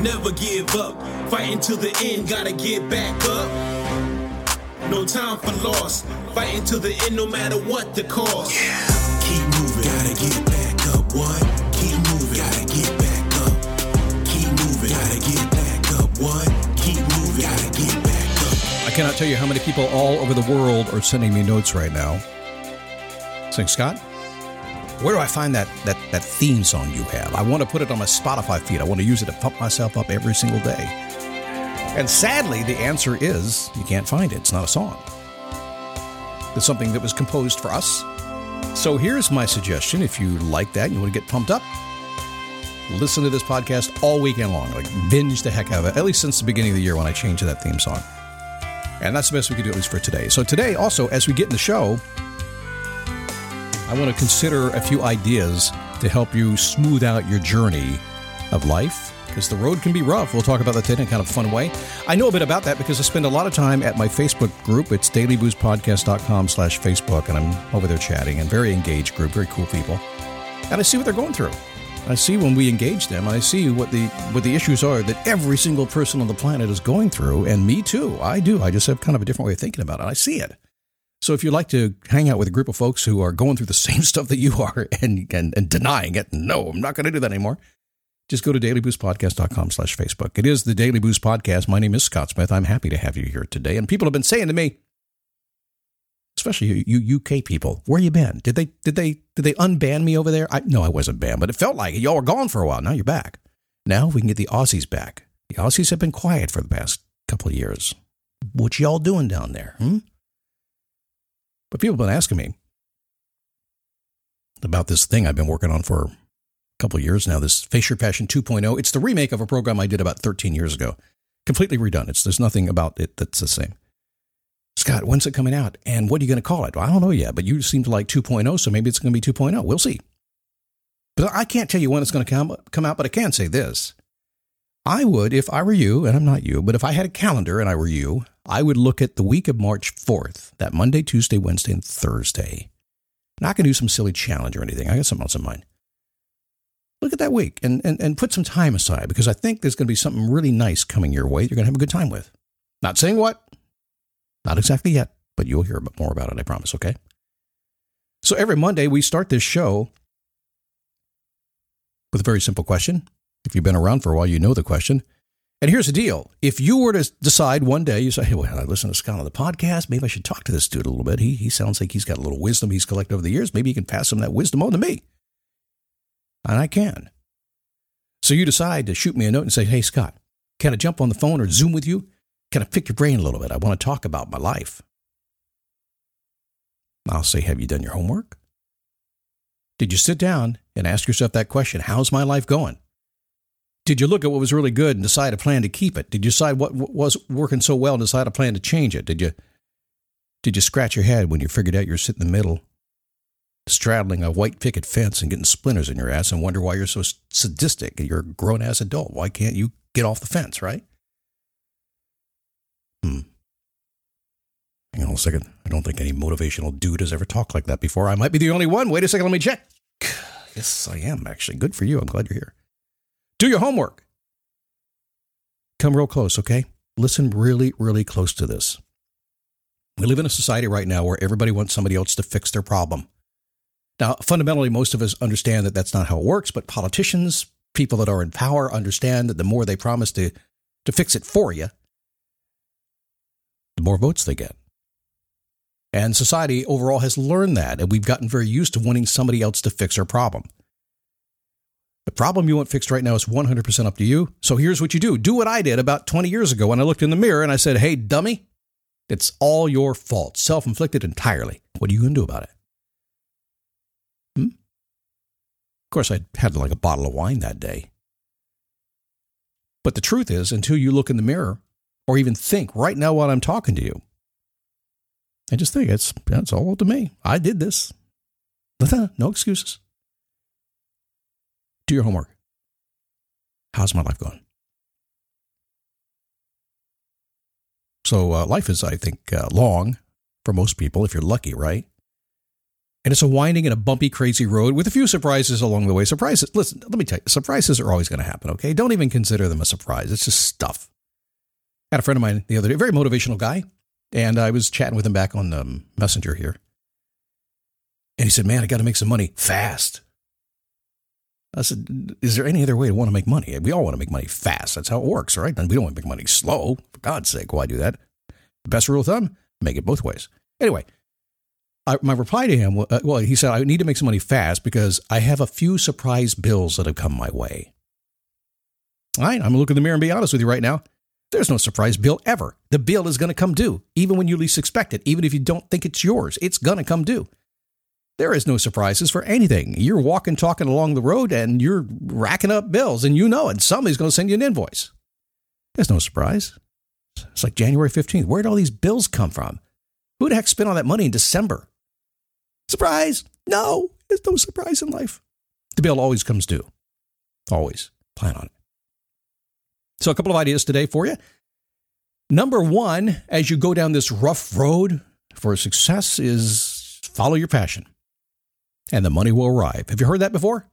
Never give up. Fighting till the end, gotta get back up. No time for loss. Fighting till the end, no matter what the cost. Yeah. Keep moving. Gotta get back up. What? Keep moving. Gotta get back up. Keep moving. Gotta get back up. What? Keep moving. Gotta get back up. I cannot tell you how many people all over the world are sending me notes right now. Saying, Scott, where do I find that, that, that theme song you have? I want to put it on my Spotify feed. I want to use it to pump myself up every single day. And sadly, the answer is you can't find it. It's not a song. It's something that was composed for us. So here's my suggestion. If you like that, and you want to get pumped up, listen to this podcast all weekend long. Like binge the heck out of it, at least since the beginning of the year when I changed that theme song. And that's the best we can do, at least for today. So today, also, as we get in the show, I want to consider a few ideas to help you smooth out your journey of life because the road can be rough. We'll talk about that today in a kind of fun way. I know a bit about that because I spend a lot of time at my Facebook group. It's dailyboostpodcast.com slash Facebook, and I'm over there chatting and very engaged group, very cool people. And I see what they're going through. I see when we engage them, I see what the what the issues are that every single person on the planet is going through, and me too. I do. I just have kind of a different way of thinking about it. I see it. So if you'd like to hang out with a group of folks who are going through the same stuff that you are and, and, and denying it, no, I'm not going to do that anymore. Just go to dailyboostpodcast.com slash Facebook. It is the Daily Boost Podcast. My name is Scott Smith. I'm happy to have you here today. And people have been saying to me, especially you, you UK people, where you been? Did they did they did they unban me over there? I no, I wasn't banned, but it felt like it. Y'all were gone for a while. Now you're back. Now we can get the Aussies back. The Aussies have been quiet for the past couple of years. What y'all doing down there? Hmm? But people have been asking me about this thing I've been working on for a couple years now, this Face Your Passion 2.0. It's the remake of a program I did about 13 years ago. Completely redone. It's, there's nothing about it that's the same. Scott, when's it coming out? And what are you going to call it? Well, I don't know yet, but you seem to like 2.0, so maybe it's going to be 2.0. We'll see. But I can't tell you when it's going to come, come out, but I can say this. I would, if I were you, and I'm not you, but if I had a calendar and I were you, I would look at the week of March 4th, that Monday, Tuesday, Wednesday, and Thursday. Not going to do some silly challenge or anything. I got something else in mind. Look at that week and, and, and put some time aside because I think there's going to be something really nice coming your way you're going to have a good time with. Not saying what, not exactly yet, but you'll hear more about it, I promise, okay? So every Monday, we start this show with a very simple question. If you've been around for a while, you know the question. And here's the deal. If you were to decide one day, you say, hey, well, I listen to Scott on the podcast. Maybe I should talk to this dude a little bit. He, he sounds like he's got a little wisdom he's collected over the years. Maybe he can pass some of that wisdom on to me. And I can. So you decide to shoot me a note and say, hey, Scott, can I jump on the phone or Zoom with you? Can I pick your brain a little bit? I want to talk about my life. I'll say, have you done your homework? Did you sit down and ask yourself that question? How's my life going? Did you look at what was really good and decide a plan to keep it? Did you decide what was working so well and decide a plan to change it? Did you did you scratch your head when you figured out you're sitting in the middle, straddling a white picket fence and getting splinters in your ass and wonder why you're so sadistic? and You're a grown ass adult. Why can't you get off the fence, right? Hmm. Hang on a second. I don't think any motivational dude has ever talked like that before. I might be the only one. Wait a second. Let me check. Yes, I am actually. Good for you. I'm glad you're here. Do your homework. Come real close, okay? Listen really, really close to this. We live in a society right now where everybody wants somebody else to fix their problem. Now, fundamentally, most of us understand that that's not how it works, but politicians, people that are in power, understand that the more they promise to, to fix it for you, the more votes they get. And society overall has learned that, and we've gotten very used to wanting somebody else to fix our problem. The problem you want fixed right now is 100% up to you. So here's what you do do what I did about 20 years ago when I looked in the mirror and I said, Hey, dummy, it's all your fault, self inflicted entirely. What are you going to do about it? Hmm? Of course, I had like a bottle of wine that day. But the truth is, until you look in the mirror or even think right now while I'm talking to you, I just think it's, it's all up to me. I did this. no excuses do your homework. How's my life going? So, uh, life is, I think, uh, long for most people, if you're lucky, right? And it's a winding and a bumpy, crazy road with a few surprises along the way. Surprises, listen, let me tell you, surprises are always going to happen, okay? Don't even consider them a surprise. It's just stuff. I had a friend of mine the other day, very motivational guy, and I was chatting with him back on um, Messenger here. And he said, Man, I got to make some money fast. I said, Is there any other way to want to make money? We all want to make money fast. That's how it works, right? And we don't want to make money slow. For God's sake, why do that? Best rule of thumb make it both ways. Anyway, I, my reply to him, uh, well, he said, I need to make some money fast because I have a few surprise bills that have come my way. All right, I'm going to look in the mirror and be honest with you right now. There's no surprise bill ever. The bill is going to come due, even when you least expect it, even if you don't think it's yours. It's going to come due. There is no surprises for anything. You're walking, talking along the road, and you're racking up bills, and you know it. Somebody's going to send you an invoice. There's no surprise. It's like January 15th. Where'd all these bills come from? Who the heck spent all that money in December? Surprise! No, there's no surprise in life. The bill always comes due. Always. Plan on it. So, a couple of ideas today for you. Number one, as you go down this rough road for success, is follow your passion and the money will arrive. Have you heard that before?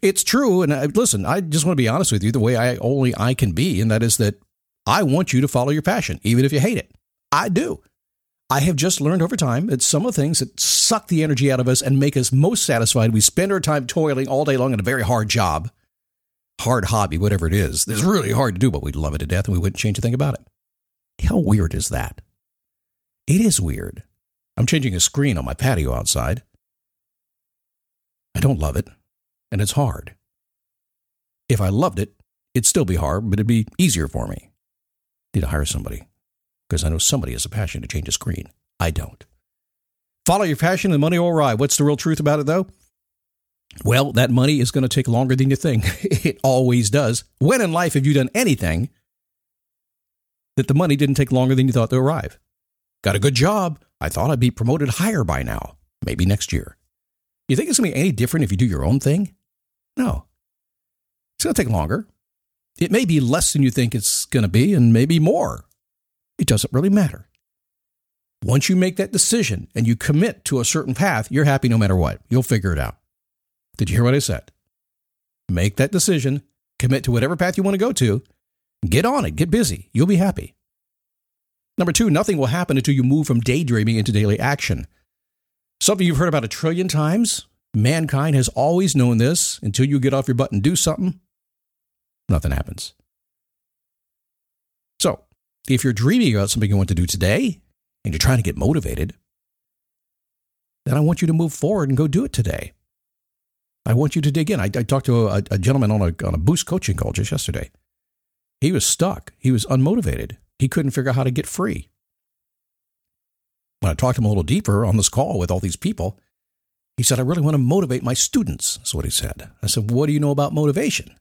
It's true. And I, listen, I just want to be honest with you the way I only I can be, and that is that I want you to follow your passion, even if you hate it. I do. I have just learned over time that some of the things that suck the energy out of us and make us most satisfied, we spend our time toiling all day long in a very hard job, hard hobby, whatever it is. It's really hard to do, but we love it to death and we wouldn't change a thing about it. How weird is that? It is weird. I'm changing a screen on my patio outside. I don't love it, and it's hard. If I loved it, it'd still be hard, but it'd be easier for me. Need to hire somebody because I know somebody has a passion to change a screen. I don't. Follow your passion and money will arrive. What's the real truth about it, though? Well, that money is going to take longer than you think. it always does. When in life have you done anything that the money didn't take longer than you thought to arrive? Got a good job. I thought I'd be promoted higher by now. Maybe next year. You think it's going to be any different if you do your own thing? No. It's going to take longer. It may be less than you think it's going to be, and maybe more. It doesn't really matter. Once you make that decision and you commit to a certain path, you're happy no matter what. You'll figure it out. Did you hear what I said? Make that decision, commit to whatever path you want to go to, get on it, get busy. You'll be happy. Number two, nothing will happen until you move from daydreaming into daily action. Something you've heard about a trillion times. Mankind has always known this. Until you get off your butt and do something, nothing happens. So, if you're dreaming about something you want to do today and you're trying to get motivated, then I want you to move forward and go do it today. I want you to dig in. I, I talked to a, a, gentleman on a, on a boost coaching call just yesterday. He was stuck. He was unmotivated. He couldn't figure out how to get free when I talked to him a little deeper on this call with all these people, he said, I really want to motivate my students. That's what he said. I said, What do you know about motivation?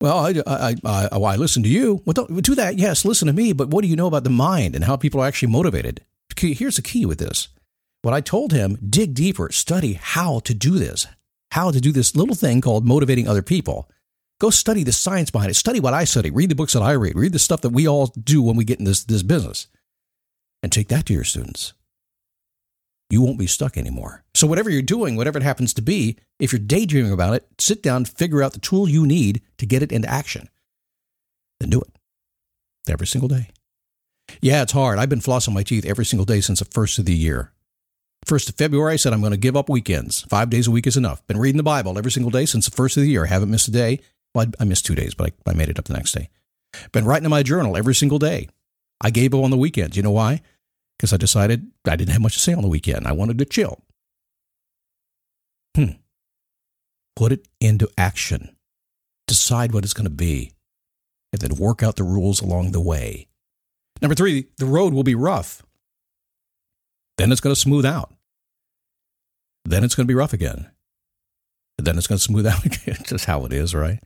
Well, I, I, I, I, I listen to you. Well, do that. Yes, listen to me. But what do you know about the mind and how people are actually motivated? Here's the key with this. What I told him, dig deeper, study how to do this, how to do this little thing called motivating other people. Go study the science behind it. Study what I study. Read the books that I read. Read the stuff that we all do when we get in this, this business and take that to your students. You won't be stuck anymore. So, whatever you're doing, whatever it happens to be, if you're daydreaming about it, sit down, figure out the tool you need to get it into action. Then do it every single day. Yeah, it's hard. I've been flossing my teeth every single day since the first of the year. First of February, I said I'm going to give up weekends. Five days a week is enough. Been reading the Bible every single day since the first of the year. I Haven't missed a day. Well, I missed two days, but I, I made it up the next day. Been writing in my journal every single day. I gave up on the weekends. You know why? Because I decided I didn't have much to say on the weekend. I wanted to chill. Hmm. Put it into action. Decide what it's going to be, and then work out the rules along the way. Number three, the road will be rough. Then it's going to smooth out. Then it's going to be rough again. And then it's going to smooth out again. Just how it is, right?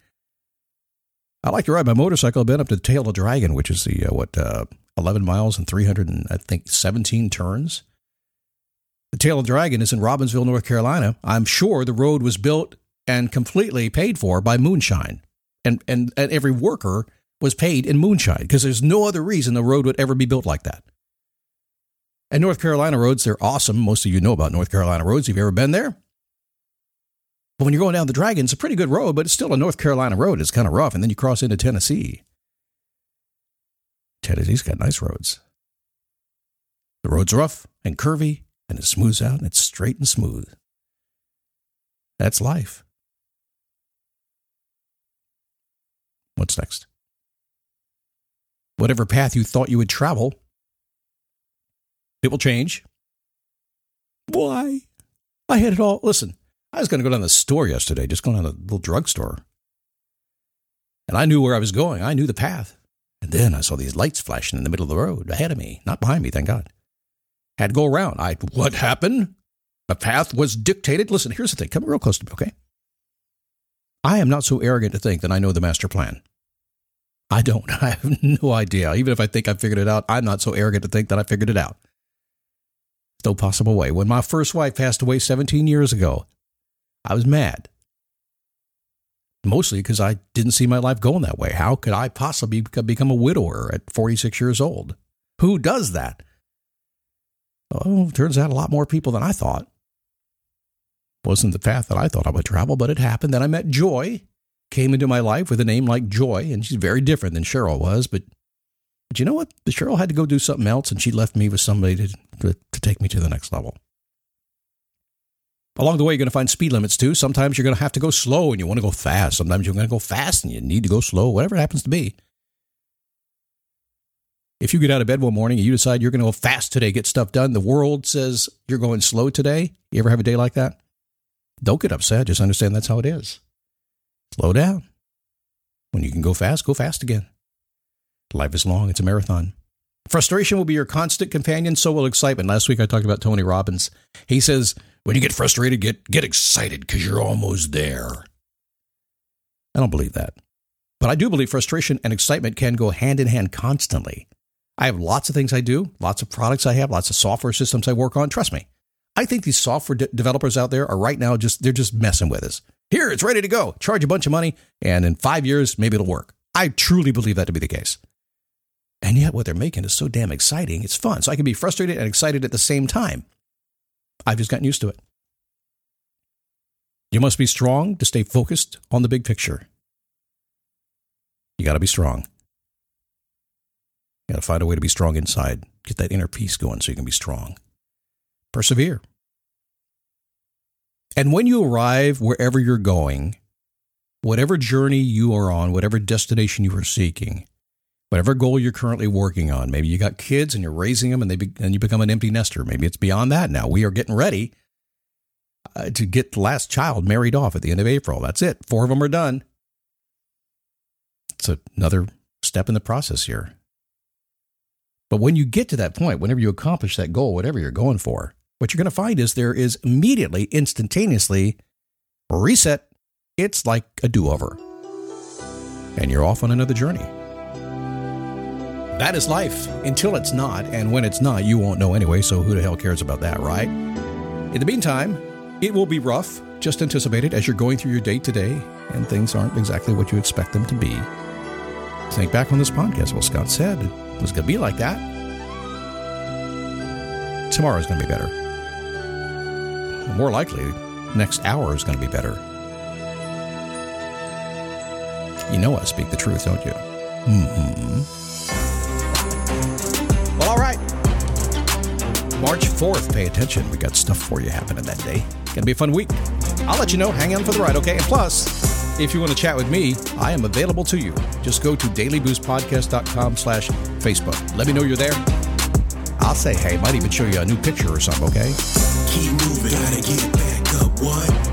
I like to ride my motorcycle. I've been up to the Tail of the Dragon, which is the uh, what uh, 11 miles and 300 and I think 17 turns. The Tail of the Dragon is in Robbinsville, North Carolina. I'm sure the road was built and completely paid for by moonshine. And, and, and every worker was paid in moonshine because there's no other reason the road would ever be built like that. And North Carolina roads, they're awesome. Most of you know about North Carolina roads. Have you ever been there? But when you're going down the Dragon, it's a pretty good road, but it's still a North Carolina road. It's kind of rough. And then you cross into Tennessee. Tennessee's got nice roads. The road's rough and curvy, and it smooths out, and it's straight and smooth. That's life. What's next? Whatever path you thought you would travel, it will change. Why? I had it all. Listen, I was going to go down the store yesterday, just going down the little drugstore. And I knew where I was going. I knew the path. And then I saw these lights flashing in the middle of the road ahead of me, not behind me, thank God. Had to go around. I what happened? The path was dictated. Listen, here's the thing. Come real close to me, okay? I am not so arrogant to think that I know the master plan. I don't. I have no idea. Even if I think I figured it out, I'm not so arrogant to think that I figured it out. No possible way. When my first wife passed away 17 years ago, I was mad. Mostly because I didn't see my life going that way. How could I possibly become a widower at 46 years old? Who does that? Oh, turns out a lot more people than I thought. Wasn't the path that I thought I would travel, but it happened. Then I met Joy, came into my life with a name like Joy, and she's very different than Cheryl was. But, but you know what? Cheryl had to go do something else, and she left me with somebody to, to, to take me to the next level. Along the way, you're going to find speed limits too. Sometimes you're going to have to go slow and you want to go fast. Sometimes you're going to go fast and you need to go slow, whatever it happens to be. If you get out of bed one morning and you decide you're going to go fast today, get stuff done, the world says you're going slow today. You ever have a day like that? Don't get upset. Just understand that's how it is. Slow down. When you can go fast, go fast again. Life is long, it's a marathon. Frustration will be your constant companion, so will excitement. Last week I talked about Tony Robbins. He says, when you get frustrated, get, get excited because you're almost there. I don't believe that. But I do believe frustration and excitement can go hand in hand constantly. I have lots of things I do, lots of products I have, lots of software systems I work on. Trust me. I think these software de- developers out there are right now just they're just messing with us. Here, it's ready to go. Charge a bunch of money and in 5 years maybe it'll work. I truly believe that to be the case. And yet what they're making is so damn exciting. It's fun. So I can be frustrated and excited at the same time. I've just gotten used to it. You must be strong to stay focused on the big picture. You got to be strong. You got to find a way to be strong inside. Get that inner peace going so you can be strong. Persevere. And when you arrive wherever you're going, whatever journey you are on, whatever destination you are seeking, whatever goal you're currently working on, maybe you got kids and you're raising them and they be, and you become an empty nester. Maybe it's beyond that now. We are getting ready uh, to get the last child married off at the end of April. That's it. Four of them are done. It's another step in the process here. But when you get to that point, whenever you accomplish that goal, whatever you're going for, what you're going to find is there is immediately, instantaneously reset. It's like a do over. And you're off on another journey. That is life until it's not. And when it's not, you won't know anyway. So who the hell cares about that, right? In the meantime, it will be rough. Just anticipate it as you're going through your day today, and things aren't exactly what you expect them to be. Think back on this podcast. Well, Scott said it was going to be like that. Tomorrow's going to be better. More likely, next hour is going to be better. You know I speak the truth, don't you? Mm-hmm. 4th, pay attention. We got stuff for you happening that day. Gonna be a fun week. I'll let you know. Hang on for the ride, okay? And plus, if you want to chat with me, I am available to you. Just go to dailyboostpodcast.com slash Facebook. Let me know you're there. I'll say hey. Might even show you a new picture or something, okay? Keep moving, gotta get back up. What?